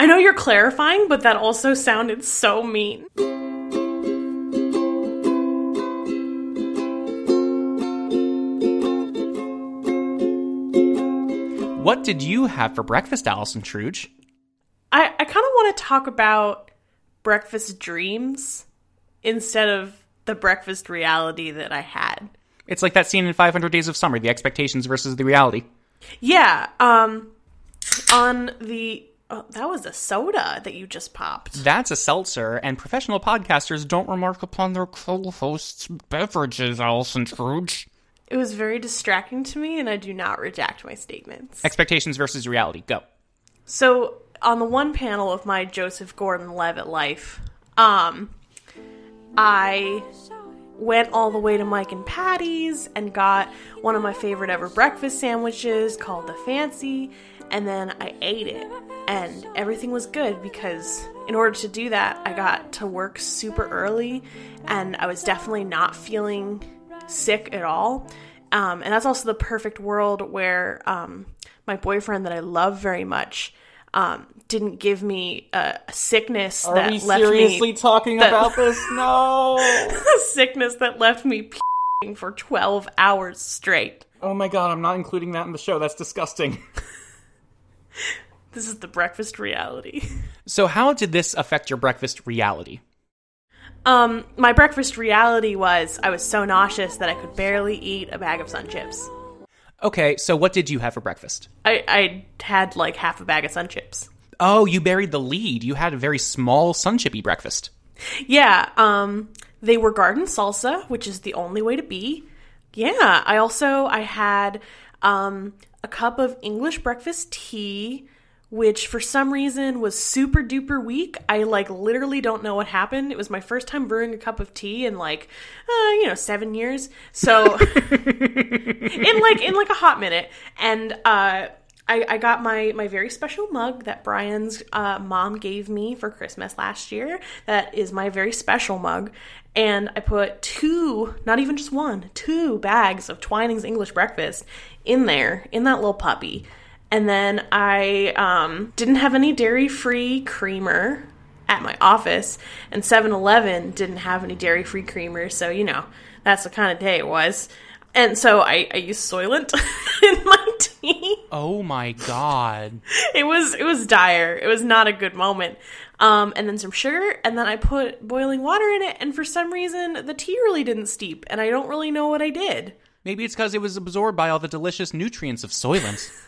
I know you're clarifying, but that also sounded so mean. What did you have for breakfast, Allison Truge? I, I kind of want to talk about breakfast dreams instead of the breakfast reality that I had. It's like that scene in 500 Days of Summer, the expectations versus the reality. Yeah, um on the oh, that was a soda that you just popped. That's a seltzer, and professional podcasters don't remark upon their co-hosts' beverages, Allison Truge. It was very distracting to me and I do not redact my statements. Expectations versus reality. Go. So, on the one panel of my Joseph Gordon-Levitt life, um I went all the way to Mike and Patty's and got one of my favorite ever breakfast sandwiches called the Fancy, and then I ate it. And everything was good because in order to do that, I got to work super early and I was definitely not feeling sick at all. Um, and that's also the perfect world where um, my boyfriend, that I love very much, um, didn't give me a, sickness Are that we left seriously me talking that- about this? No. a sickness that left me for 12 hours straight. Oh my god, I'm not including that in the show. That's disgusting. This is the breakfast reality. So, how did this affect your breakfast reality? Um, my breakfast reality was I was so nauseous that I could barely eat a bag of sun chips. Okay, so what did you have for breakfast? I, I had like half a bag of sun chips. Oh, you buried the lead. You had a very small sun chippy breakfast. Yeah, um, they were garden salsa, which is the only way to be. Yeah, I also I had um, a cup of English breakfast tea, which for some reason was super duper weak. I like literally don't know what happened. It was my first time brewing a cup of tea in like uh, you know seven years. So in like in like a hot minute, and uh, I, I got my my very special mug that Brian's uh, mom gave me for Christmas last year. That is my very special mug, and I put two, not even just one, two bags of Twining's English breakfast in there in that little puppy, and then I um, didn't have any dairy free creamer at my office, and 7-Eleven didn't have any dairy free creamer, so you know that's the kind of day it was. And so I, I used Soylent in my tea. Oh my god. It was it was dire. It was not a good moment. Um, and then some sugar, and then I put boiling water in it, and for some reason the tea really didn't steep, and I don't really know what I did. Maybe it's because it was absorbed by all the delicious nutrients of Soylent.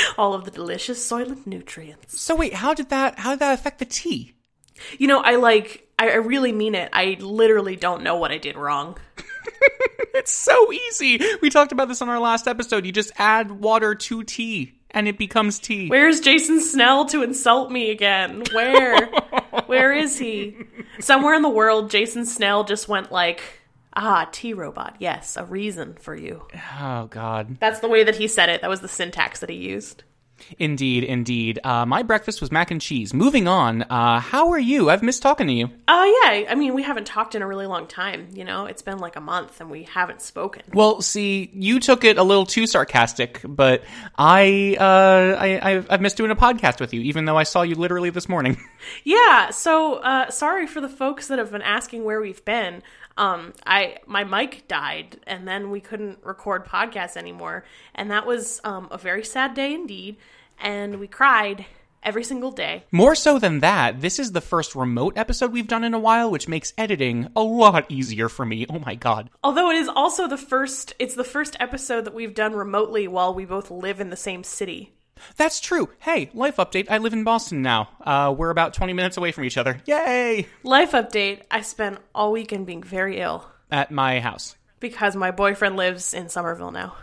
All of the delicious Soylent nutrients. so wait, how did that how did that affect the tea? You know, I like I, I really mean it. I literally don't know what I did wrong. It's so easy. We talked about this on our last episode. You just add water to tea and it becomes tea. Where's Jason Snell to insult me again? Where? Where is he? Somewhere in the world, Jason Snell just went like, ah, T robot. Yes, a reason for you. Oh god. That's the way that he said it. That was the syntax that he used. Indeed, indeed. Uh, my breakfast was mac and cheese. Moving on. Uh, how are you? I've missed talking to you. Oh, yeah. I mean, we haven't talked in a really long time. You know, it's been like a month and we haven't spoken. Well, see, you took it a little too sarcastic, but I, uh, I, I've, I've missed doing a podcast with you, even though I saw you literally this morning. Yeah. So, uh, sorry for the folks that have been asking where we've been. Um, I my mic died, and then we couldn't record podcasts anymore, and that was um, a very sad day indeed. And we cried every single day. More so than that, this is the first remote episode we've done in a while, which makes editing a lot easier for me. Oh my god. Although it is also the first, it's the first episode that we've done remotely while we both live in the same city. That's true. Hey, life update. I live in Boston now. Uh, we're about 20 minutes away from each other. Yay! Life update: I spent all weekend being very ill At my house. because my boyfriend lives in Somerville now.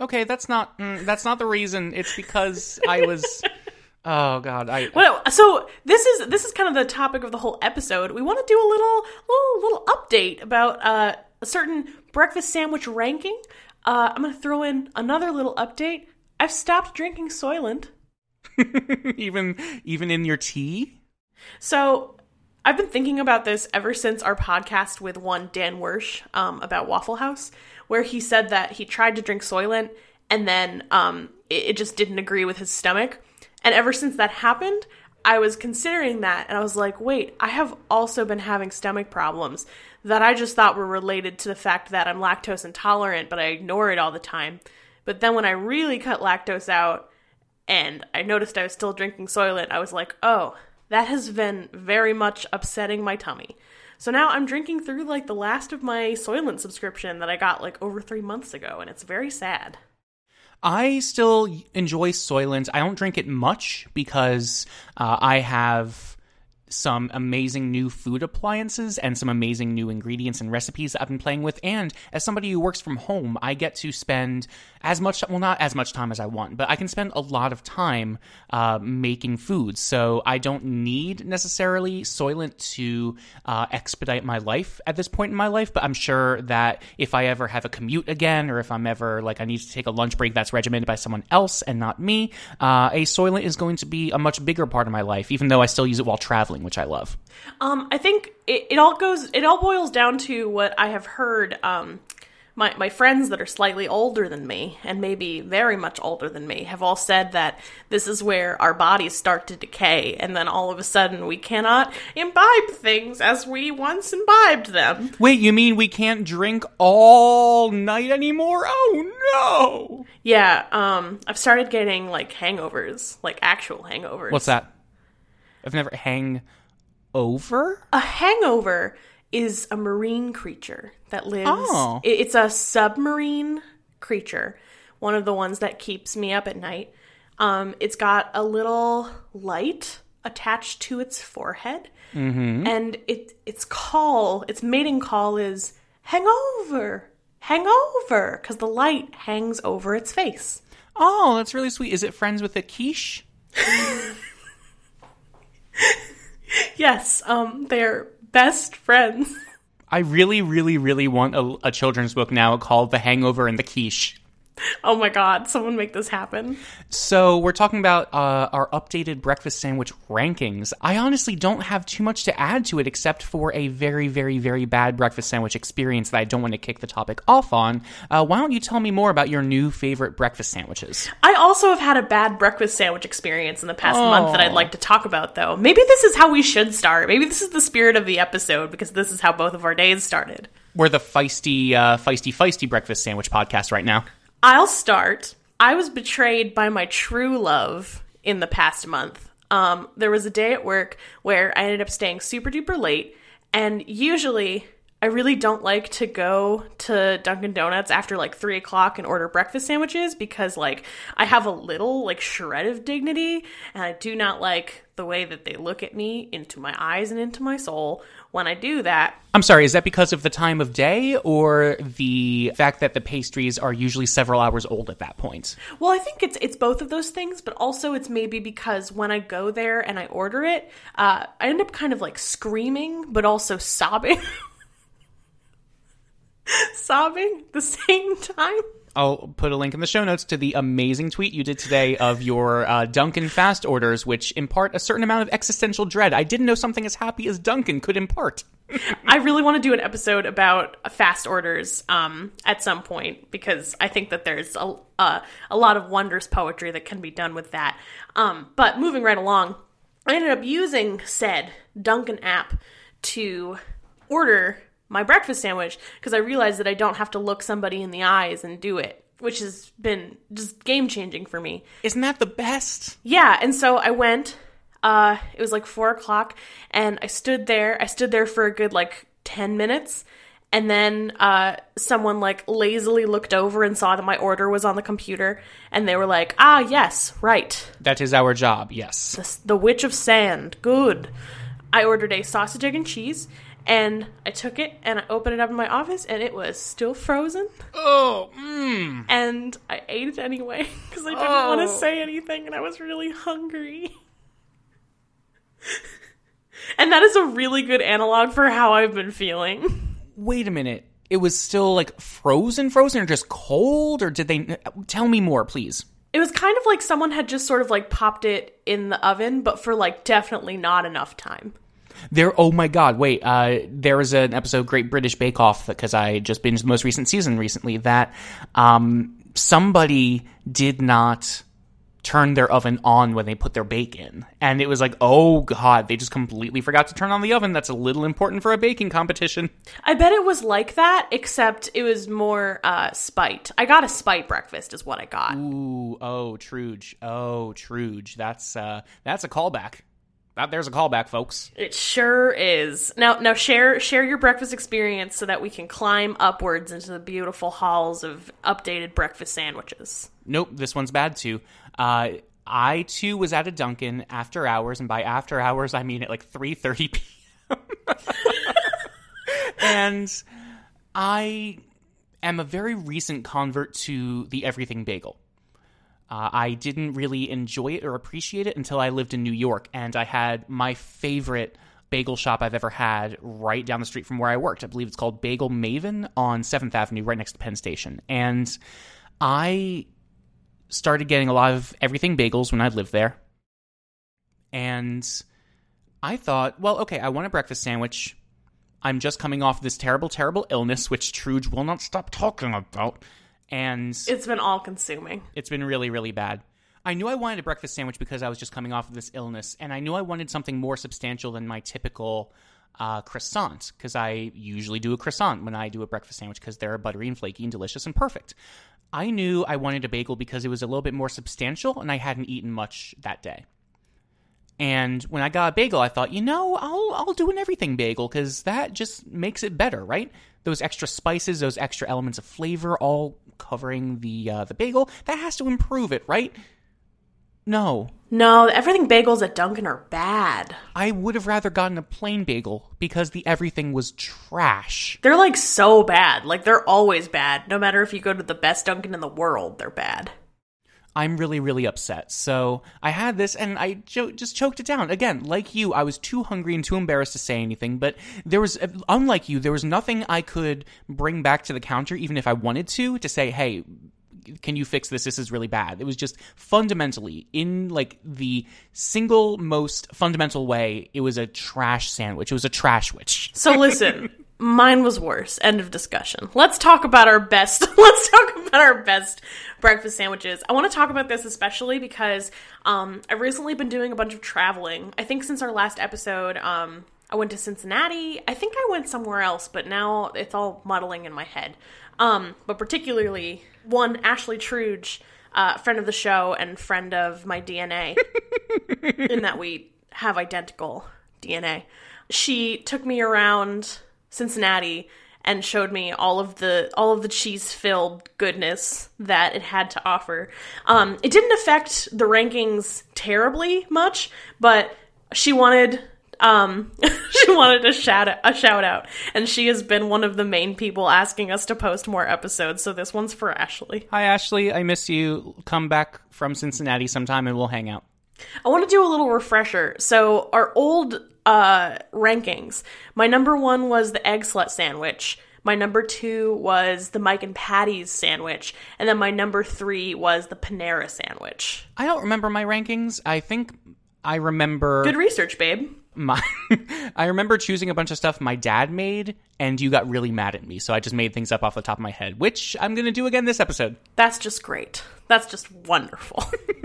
Okay, that's not mm, that's not the reason. It's because I was Oh god, I Well, so this is this is kind of the topic of the whole episode. We want to do a little little little update about uh, a certain breakfast sandwich ranking. Uh, I'm going to throw in another little update. I've stopped drinking Soylent. even even in your tea? So I've been thinking about this ever since our podcast with one Dan Wersch um, about Waffle House, where he said that he tried to drink Soylent and then um, it, it just didn't agree with his stomach. And ever since that happened, I was considering that and I was like, wait, I have also been having stomach problems that I just thought were related to the fact that I'm lactose intolerant, but I ignore it all the time. But then when I really cut lactose out and I noticed I was still drinking Soylent, I was like, oh, that has been very much upsetting my tummy. So now I'm drinking through like the last of my Soylent subscription that I got like over three months ago, and it's very sad. I still enjoy Soylent. I don't drink it much because uh, I have some amazing new food appliances and some amazing new ingredients and recipes that I've been playing with. And as somebody who works from home, I get to spend as much, well, not as much time as I want, but I can spend a lot of time uh, making food. So I don't need necessarily Soylent to uh, expedite my life at this point in my life. But I'm sure that if I ever have a commute again, or if I'm ever like I need to take a lunch break that's regimented by someone else and not me, uh, a Soylent is going to be a much bigger part of my life, even though I still use it while traveling which I love. Um, I think it, it all goes, it all boils down to what I have heard. Um, my, my friends that are slightly older than me, and maybe very much older than me, have all said that this is where our bodies start to decay, and then all of a sudden we cannot imbibe things as we once imbibed them. Wait, you mean we can't drink all night anymore? Oh no! Yeah, um, I've started getting like hangovers, like actual hangovers. What's that? I've never hang over. A hangover is a marine creature that lives. Oh. It's a submarine creature, one of the ones that keeps me up at night. Um, it's got a little light attached to its forehead, mm-hmm. and it its call, its mating call is "hangover, hangover," because the light hangs over its face. Oh, that's really sweet. Is it friends with a quiche? yes, um, they're best friends. I really, really, really want a, a children's book now called The Hangover and the Quiche. Oh my god, someone make this happen. So, we're talking about uh, our updated breakfast sandwich rankings. I honestly don't have too much to add to it except for a very, very, very bad breakfast sandwich experience that I don't want to kick the topic off on. Uh, why don't you tell me more about your new favorite breakfast sandwiches? I also have had a bad breakfast sandwich experience in the past oh. month that I'd like to talk about, though. Maybe this is how we should start. Maybe this is the spirit of the episode because this is how both of our days started. We're the feisty, uh, feisty, feisty breakfast sandwich podcast right now. I'll start. I was betrayed by my true love in the past month. Um, there was a day at work where I ended up staying super duper late, and usually I really don't like to go to Dunkin' Donuts after like three o'clock and order breakfast sandwiches because like I have a little like shred of dignity, and I do not like the way that they look at me into my eyes and into my soul when I do that. I'm sorry, is that because of the time of day or the fact that the pastries are usually several hours old at that point? Well, I think it's it's both of those things, but also it's maybe because when I go there and I order it, uh, I end up kind of like screaming, but also sobbing. sobbing the same time. I'll put a link in the show notes to the amazing tweet you did today of your uh, Dunkin' fast orders, which impart a certain amount of existential dread. I didn't know something as happy as Dunkin' could impart. I really want to do an episode about fast orders um, at some point because I think that there's a, uh, a lot of wondrous poetry that can be done with that. Um, but moving right along, I ended up using said Dunkin' app to order my breakfast sandwich because I realized that I don't have to look somebody in the eyes and do it, which has been just game changing for me. Isn't that the best? Yeah, and so I went. Uh, it was like four o'clock, and I stood there. I stood there for a good like ten minutes, and then uh, someone like lazily looked over and saw that my order was on the computer, and they were like, "Ah, yes, right. That is our job. Yes, the, the Witch of Sand. Good." I ordered a sausage, egg, and cheese, and I took it and I opened it up in my office and it was still frozen. Oh, mm. And I ate it anyway because I didn't oh. want to say anything and I was really hungry. and that is a really good analog for how I've been feeling. Wait a minute. It was still like frozen, frozen, or just cold, or did they tell me more, please? It was kind of like someone had just sort of like popped it in the oven, but for like definitely not enough time. There. Oh my God! Wait. Uh, there was an episode, Great British Bake Off, because I just binged the most recent season recently. That um, somebody did not turn their oven on when they put their bake in. And it was like, oh god, they just completely forgot to turn on the oven. That's a little important for a baking competition. I bet it was like that, except it was more uh, spite. I got a spite breakfast, is what I got. Ooh, oh, Truge. Oh, Truge. That's uh that's a callback. There's a callback, folks. It sure is. Now, now share share your breakfast experience so that we can climb upwards into the beautiful halls of updated breakfast sandwiches. Nope, this one's bad too. Uh, I too was at a Dunkin' after hours, and by after hours I mean at like three thirty p.m. and I am a very recent convert to the everything bagel. Uh, I didn't really enjoy it or appreciate it until I lived in New York, and I had my favorite bagel shop I've ever had right down the street from where I worked. I believe it's called Bagel Maven on Seventh Avenue, right next to Penn Station, and I started getting a lot of everything bagels when I lived there. And I thought, well, okay, I want a breakfast sandwich. I'm just coming off this terrible, terrible illness, which Truge will not stop talking about. And It's been all consuming. it's been really, really bad. I knew I wanted a breakfast sandwich because I was just coming off of this illness, and I knew I wanted something more substantial than my typical uh, croissant because I usually do a croissant when I do a breakfast sandwich because they're buttery and flaky and delicious and perfect. I knew I wanted a bagel because it was a little bit more substantial, and I hadn't eaten much that day. And when I got a bagel, I thought, you know, I'll I'll do an everything bagel because that just makes it better, right? Those extra spices, those extra elements of flavor, all covering the uh, the bagel, that has to improve it, right? No, No, everything bagels at Dunkin' are bad. I would have rather gotten a plain bagel because the everything was trash. They're like so bad. Like they're always bad. No matter if you go to the best Dunkin' in the world, they're bad. I'm really, really upset. So I had this and I jo- just choked it down. Again, like you, I was too hungry and too embarrassed to say anything. But there was, unlike you, there was nothing I could bring back to the counter, even if I wanted to, to say, hey, can you fix this? This is really bad. It was just fundamentally, in like the single most fundamental way, it was a trash sandwich. It was a trash witch. So listen, mine was worse. End of discussion. Let's talk about our best. Let's talk about our best breakfast sandwiches. I want to talk about this especially because um, I've recently been doing a bunch of traveling. I think since our last episode, um, I went to Cincinnati. I think I went somewhere else, but now it's all muddling in my head. Um, but particularly one Ashley Truge, uh, friend of the show and friend of my DNA, in that we have identical DNA. She took me around Cincinnati and showed me all of the all of the cheese filled goodness that it had to offer. Um, it didn't affect the rankings terribly much, but she wanted um, she wanted a shout a shout out, and she has been one of the main people asking us to post more episodes. So this one's for Ashley. Hi, Ashley. I miss you. Come back from Cincinnati sometime and we'll hang out. I want to do a little refresher. So our old uh, rankings. My number one was the egg slut sandwich. My number two was the Mike and Patty's sandwich, and then my number three was the Panera sandwich. I don't remember my rankings. I think I remember Good research, babe. My I remember choosing a bunch of stuff my dad made and you got really mad at me. So I just made things up off the top of my head, which I'm going to do again this episode. That's just great. That's just wonderful.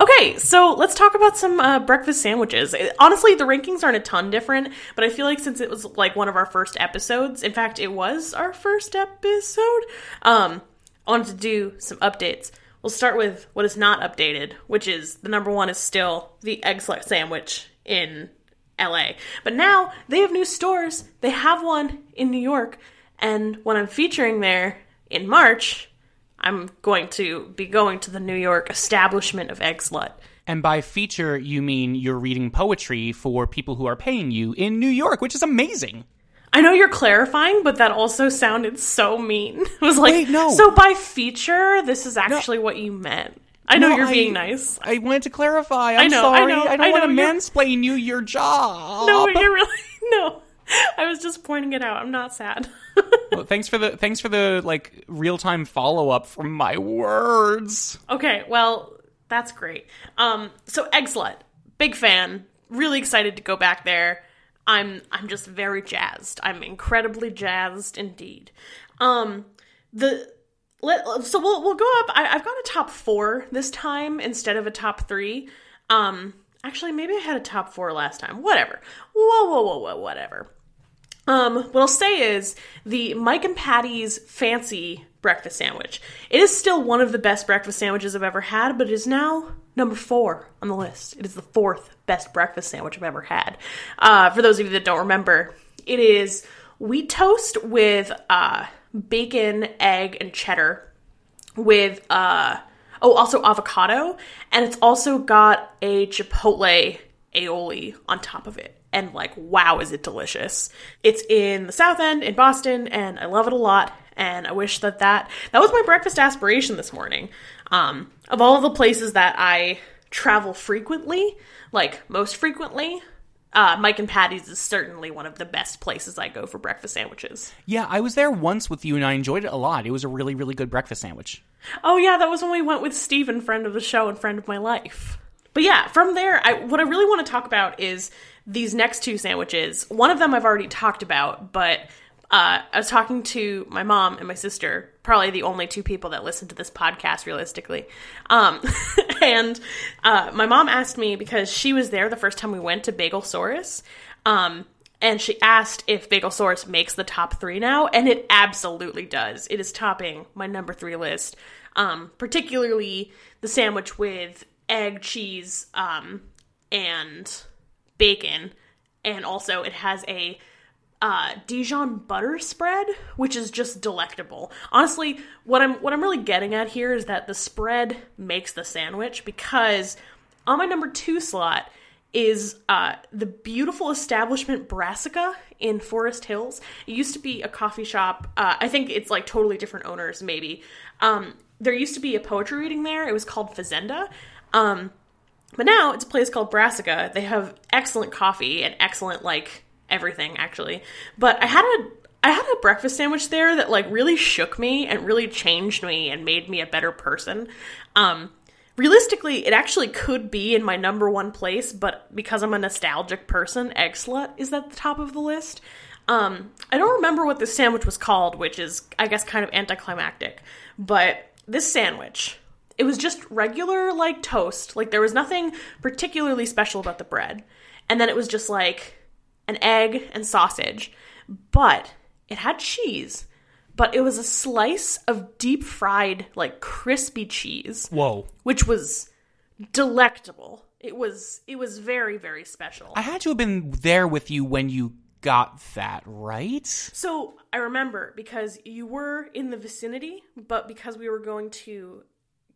okay, so let's talk about some uh, breakfast sandwiches. It- honestly, the rankings aren't a ton different, but I feel like since it was like one of our first episodes, in fact, it was our first episode, um, I wanted to do some updates. We'll start with what is not updated, which is the number one is still the egg slut sandwich in LA. But now they have new stores. They have one in New York. And when I'm featuring there in March, I'm going to be going to the New York establishment of Egg Slut. And by feature, you mean you're reading poetry for people who are paying you in New York, which is amazing. I know you're clarifying, but that also sounded so mean. It was like, Wait, no. so by feature, this is actually what you meant. I know No, you're I- being nice. I wanted to clarify. I'm know, I sorry. know, I don't I want to mansplain you your job. No, you're really no. I was just pointing it out. I'm not sad. Well, thanks for the thanks for the like real time follow up from my words. Okay, well, that's great. Um, so Egg Slut, big fan, really excited to go back there. I'm I'm just very jazzed. I'm incredibly jazzed indeed. Um, the let, so we'll we'll go up. I, I've got a top four this time instead of a top three. Um, actually, maybe I had a top four last time. Whatever. Whoa, whoa, whoa, whoa, whatever. Um, what I'll say is the Mike and Patty's fancy breakfast sandwich. It is still one of the best breakfast sandwiches I've ever had, but it is now number four on the list. It is the fourth best breakfast sandwich I've ever had. Uh, for those of you that don't remember, it is wheat toast with uh, bacon, egg, and cheddar with uh, oh also avocado, and it's also got a chipotle aioli on top of it. And like, wow, is it delicious! It's in the South End in Boston, and I love it a lot. And I wish that that that was my breakfast aspiration this morning. Um, of all the places that I travel frequently, like most frequently, uh, Mike and Patty's is certainly one of the best places I go for breakfast sandwiches. Yeah, I was there once with you and I enjoyed it a lot. It was a really, really good breakfast sandwich. Oh yeah, that was when we went with Steven, friend of the show and friend of my life. But yeah, from there, I, what I really want to talk about is these next two sandwiches. One of them I've already talked about, but uh, I was talking to my mom and my sister, probably the only two people that listen to this podcast realistically. Um, and uh, my mom asked me because she was there the first time we went to Bagelsaurus. Um, and she asked if Bagelsaurus makes the top three now, and it absolutely does. It is topping my number three list, um, particularly the sandwich with egg, cheese, um, and bacon, and also it has a uh, Dijon butter spread, which is just delectable. Honestly, what I'm what I'm really getting at here is that the spread makes the sandwich because on my number two slot is uh, the beautiful establishment Brassica in Forest Hills. It used to be a coffee shop. Uh, I think it's like totally different owners, maybe. Um, there used to be a poetry reading there. It was called Fazenda. Um, but now it's a place called Brassica. They have excellent coffee and excellent like everything actually. But I had a I had a breakfast sandwich there that like really shook me and really changed me and made me a better person. Um realistically, it actually could be in my number one place, but because I'm a nostalgic person, Egg Slut is at the top of the list. Um, I don't remember what this sandwich was called, which is, I guess, kind of anticlimactic. But this sandwich, it was just regular, like, toast. Like, there was nothing particularly special about the bread. And then it was just like an egg and sausage. But it had cheese. But it was a slice of deep fried, like, crispy cheese Whoa. which was delectable. It was it was very very special. I had to have been there with you when you got that, right? So I remember because you were in the vicinity, but because we were going to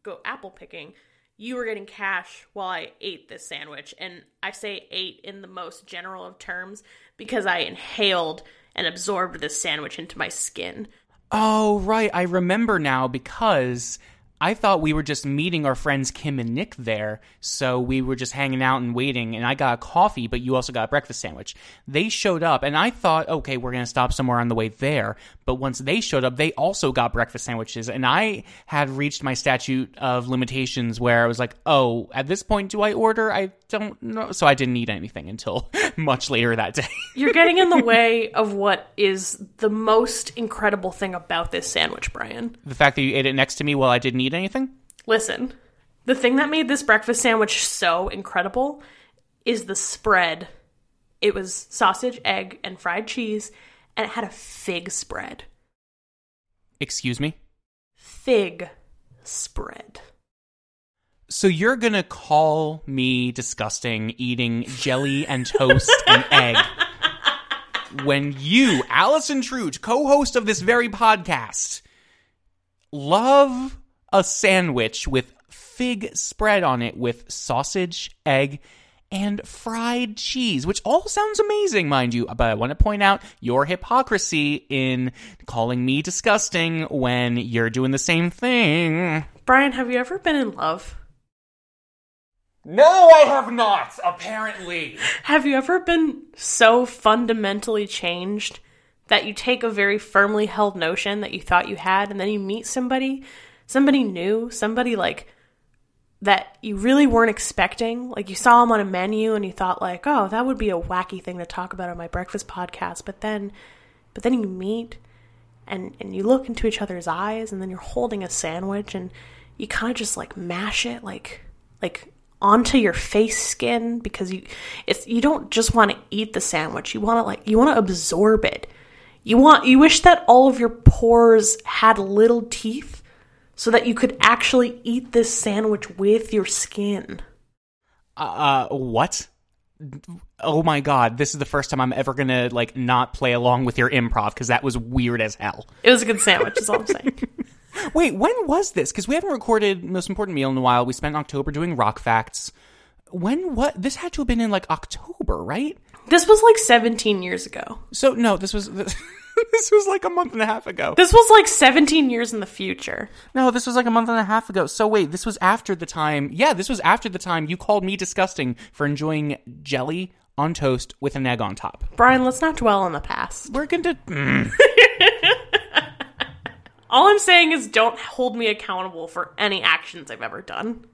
go apple picking, you were getting cash while I ate this sandwich. And I say ate in the most general of terms because I inhaled and absorbed this sandwich into my skin. Oh, right. I remember now because I thought we were just meeting our friends Kim and Nick there. So we were just hanging out and waiting. And I got a coffee, but you also got a breakfast sandwich. They showed up, and I thought, okay, we're going to stop somewhere on the way there. But once they showed up, they also got breakfast sandwiches. And I had reached my statute of limitations where I was like, oh, at this point, do I order? I don't know. So I didn't eat anything until much later that day. You're getting in the way of what is the most incredible thing about this sandwich, Brian. the fact that you ate it next to me while I didn't eat anything? Listen, the thing that made this breakfast sandwich so incredible is the spread. It was sausage, egg, and fried cheese, and it had a fig spread. Excuse me? Fig spread. So you're gonna call me disgusting eating jelly and toast and egg when you, Allison Truge, co-host of this very podcast, love a sandwich with fig spread on it with sausage, egg, and fried cheese, which all sounds amazing, mind you. But I want to point out your hypocrisy in calling me disgusting when you're doing the same thing. Brian, have you ever been in love? No, I have not, apparently. Have you ever been so fundamentally changed that you take a very firmly held notion that you thought you had and then you meet somebody, somebody new, somebody like that you really weren't expecting? Like you saw them on a menu and you thought like, "Oh, that would be a wacky thing to talk about on my breakfast podcast." But then but then you meet and and you look into each other's eyes and then you're holding a sandwich and you kind of just like mash it like like onto your face skin because you it's you don't just want to eat the sandwich you want to like you want to absorb it you want you wish that all of your pores had little teeth so that you could actually eat this sandwich with your skin Uh, what? Oh my god, this is the first time I'm ever gonna like not play along with your improv because that was weird as hell. it was a good sandwich is all i'm saying Wait, when was this? Because we haven't recorded most important meal in a while. We spent October doing rock facts. When what? This had to have been in like October, right? this was like 17 years ago So no, this was this, was like a month and a half ago. this was like 17 years in the future No, this was like a month and a half ago. So wait, this was after the time. Yeah, this was after the time you called me disgusting for enjoying jelly on toast with an egg on top. brian let's not dwell on the past We're gonna. Mm. All I'm saying is don't hold me accountable for any actions I've ever done.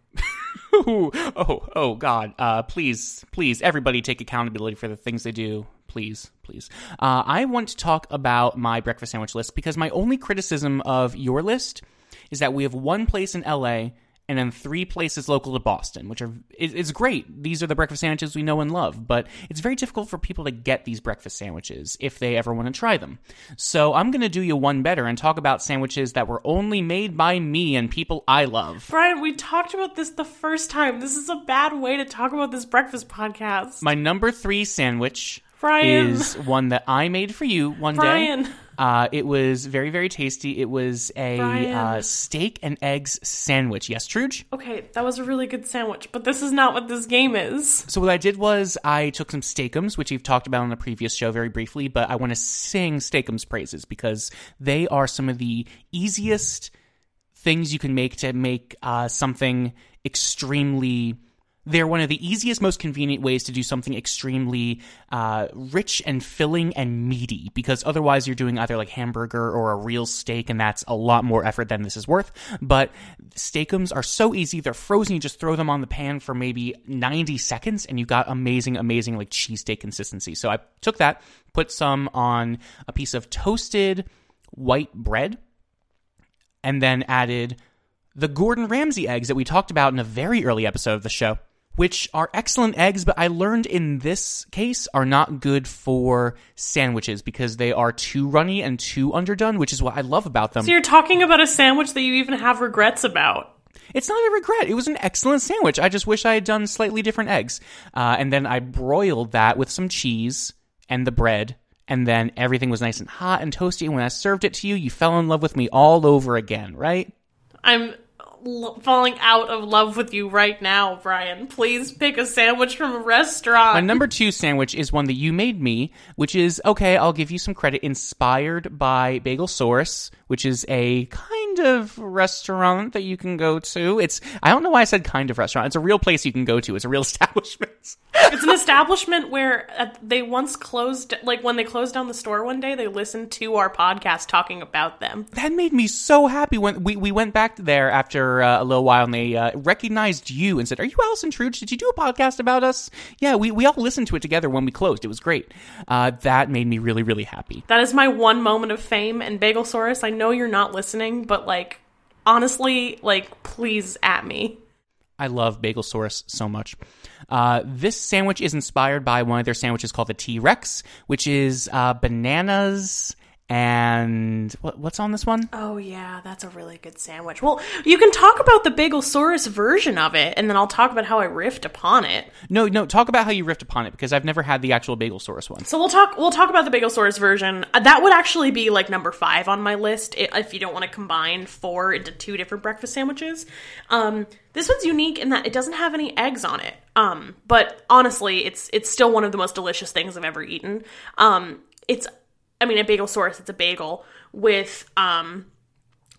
Ooh, oh, oh, God! Uh, please, please, everybody, take accountability for the things they do. Please, please. Uh, I want to talk about my breakfast sandwich list because my only criticism of your list is that we have one place in LA and then three places local to Boston, which are it's great. These are the breakfast sandwiches we know and love, but it's very difficult for people to get these breakfast sandwiches if they ever want to try them. So I'm going to do you one better and talk about sandwiches that were only made by me and people I love. Brian, we talked about this the first time. This is a bad way to talk about this breakfast podcast. My number three sandwich Brian. is one that I made for you one Brian. day. Uh, it was very, very tasty. It was a uh, steak and eggs sandwich. Yes, Truge? Okay, that was a really good sandwich, but this is not what this game is. So what I did was I took some steakums, which you've talked about on the previous show very briefly, but I want to sing steakums praises because they are some of the easiest things you can make to make uh, something extremely. They're one of the easiest, most convenient ways to do something extremely uh, rich and filling and meaty. Because otherwise, you're doing either like hamburger or a real steak, and that's a lot more effort than this is worth. But steakums are so easy; they're frozen. You just throw them on the pan for maybe 90 seconds, and you've got amazing, amazing like cheesesteak consistency. So I took that, put some on a piece of toasted white bread, and then added the Gordon Ramsay eggs that we talked about in a very early episode of the show, which are excellent eggs, but I learned in this case are not good for sandwiches because they are too runny and too underdone, which is what I love about them. So you're talking about a sandwich that you even have regrets about. It's not a regret. It was an excellent sandwich. I just wish I had done slightly different eggs. Uh, and then I broiled that with some cheese and the bread. And then everything was nice and hot and toasty. And when I served it to you, you fell in love with me all over again, right? I'm l- falling out of love with you right now, Brian. Please pick a sandwich from a restaurant. My number two sandwich is one that you made me, which is okay. I'll give you some credit. Inspired by Bagelsaurus, which is a kind of restaurant that you can go to. It's I don't know why I said kind of restaurant. It's a real place you can go to. It's a real establishment. It's an establishment where uh, they once closed, like when they closed down the store one day, they listened to our podcast talking about them. that made me so happy when we, we went back there after uh, a little while and they uh, recognized you and said, Are you Allison Truge? Did you do a podcast about us? Yeah, we, we all listened to it together when we closed. It was great. Uh, that made me really, really happy. That is my one moment of fame. And Bagelsaurus, I know you're not listening, but like, honestly, like, please at me. I love Bagelsaurus so much. Uh, this sandwich is inspired by one of their sandwiches called the T Rex, which is uh, bananas and what, what's on this one? Oh, yeah, that's a really good sandwich. Well, you can talk about the Bagelsaurus version of it, and then I'll talk about how I riffed upon it. No, no. Talk about how you riffed upon it because I've never had the actual Bagelsaurus one. So we'll talk. We'll talk about the Bagelsaurus version. Uh, That would actually be like number five on my list if you don't want to combine four into two different breakfast sandwiches. Um, this one's unique in that it doesn't have any eggs on it. Um, but honestly, it's it's still one of the most delicious things I've ever eaten. Um, it's, I mean, a bagel source. It's a bagel with um,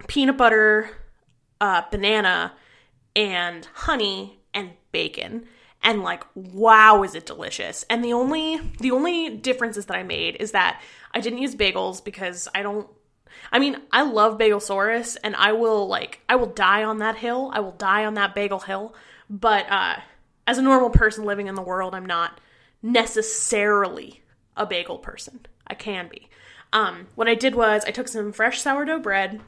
peanut butter, uh, banana, and honey and bacon. And like, wow, is it delicious? And the only the only differences that I made is that I didn't use bagels because I don't. I mean, I love Bagelsaurus, and I will like I will die on that hill. I will die on that bagel hill. But uh, as a normal person living in the world, I'm not necessarily a bagel person. I can be. Um, what I did was I took some fresh sourdough bread,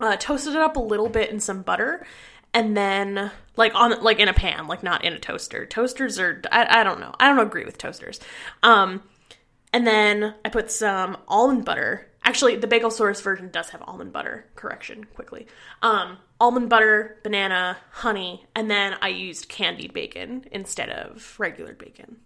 uh, toasted it up a little bit in some butter, and then like on like in a pan, like not in a toaster. Toasters are I, I don't know. I don't agree with toasters. Um, and then I put some almond butter. Actually, the Bagelsaurus version does have almond butter. Correction, quickly. Um, almond butter, banana, honey, and then I used candied bacon instead of regular bacon.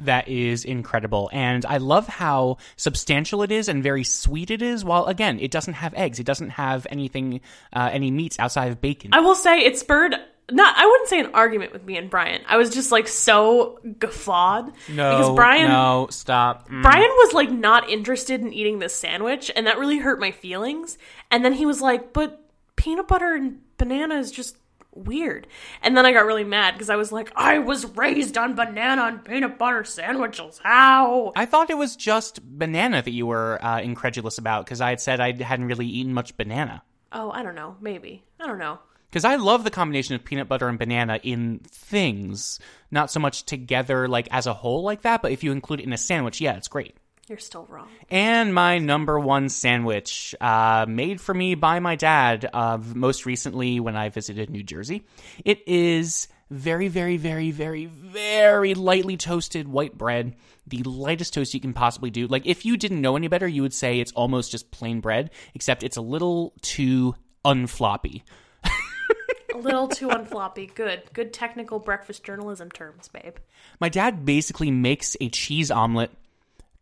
That is incredible. And I love how substantial it is and very sweet it is, while again, it doesn't have eggs. It doesn't have anything, uh, any meats outside of bacon. I will say it spurred not I wouldn't say an argument with me and Brian. I was just like so guffawed no, because Brian no, stop. Mm. Brian was like not interested in eating this sandwich and that really hurt my feelings. And then he was like, "But peanut butter and banana is just weird." And then I got really mad because I was like, "I was raised on banana and peanut butter sandwiches. How?" I thought it was just banana that you were uh, incredulous about because I had said I hadn't really eaten much banana. Oh, I don't know. Maybe. I don't know. Because I love the combination of peanut butter and banana in things, not so much together like as a whole like that, but if you include it in a sandwich, yeah, it's great. You're still wrong. And my number one sandwich, uh, made for me by my dad, uh, most recently when I visited New Jersey. It is very, very, very, very, very lightly toasted white bread. The lightest toast you can possibly do. Like, if you didn't know any better, you would say it's almost just plain bread, except it's a little too unfloppy. a little too unfloppy. Good. Good technical breakfast journalism terms, babe. My dad basically makes a cheese omelet,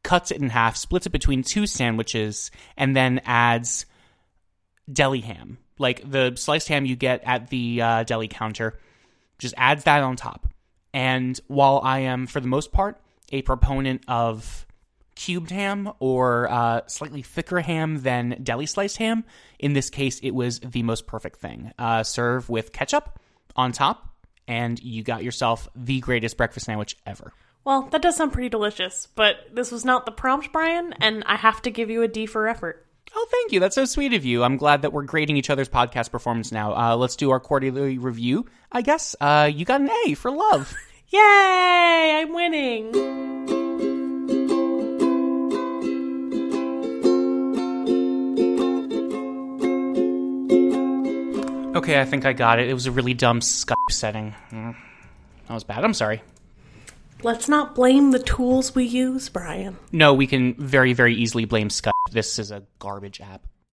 cuts it in half, splits it between two sandwiches, and then adds deli ham. Like the sliced ham you get at the uh, deli counter, just adds that on top. And while I am, for the most part, a proponent of cubed ham or uh, slightly thicker ham than deli sliced ham. In this case, it was the most perfect thing. Uh, serve with ketchup on top, and you got yourself the greatest breakfast sandwich ever. Well, that does sound pretty delicious, but this was not the prompt, Brian, and I have to give you a D for effort. Oh, thank you. That's so sweet of you. I'm glad that we're grading each other's podcast performance now. Uh, let's do our quarterly review. I guess uh, you got an A for love. Yay! I'm winning. Okay, I think I got it. It was a really dumb Skype setting. Mm. That was bad. I'm sorry. Let's not blame the tools we use, Brian. No, we can very, very easily blame Skype. This is a garbage app.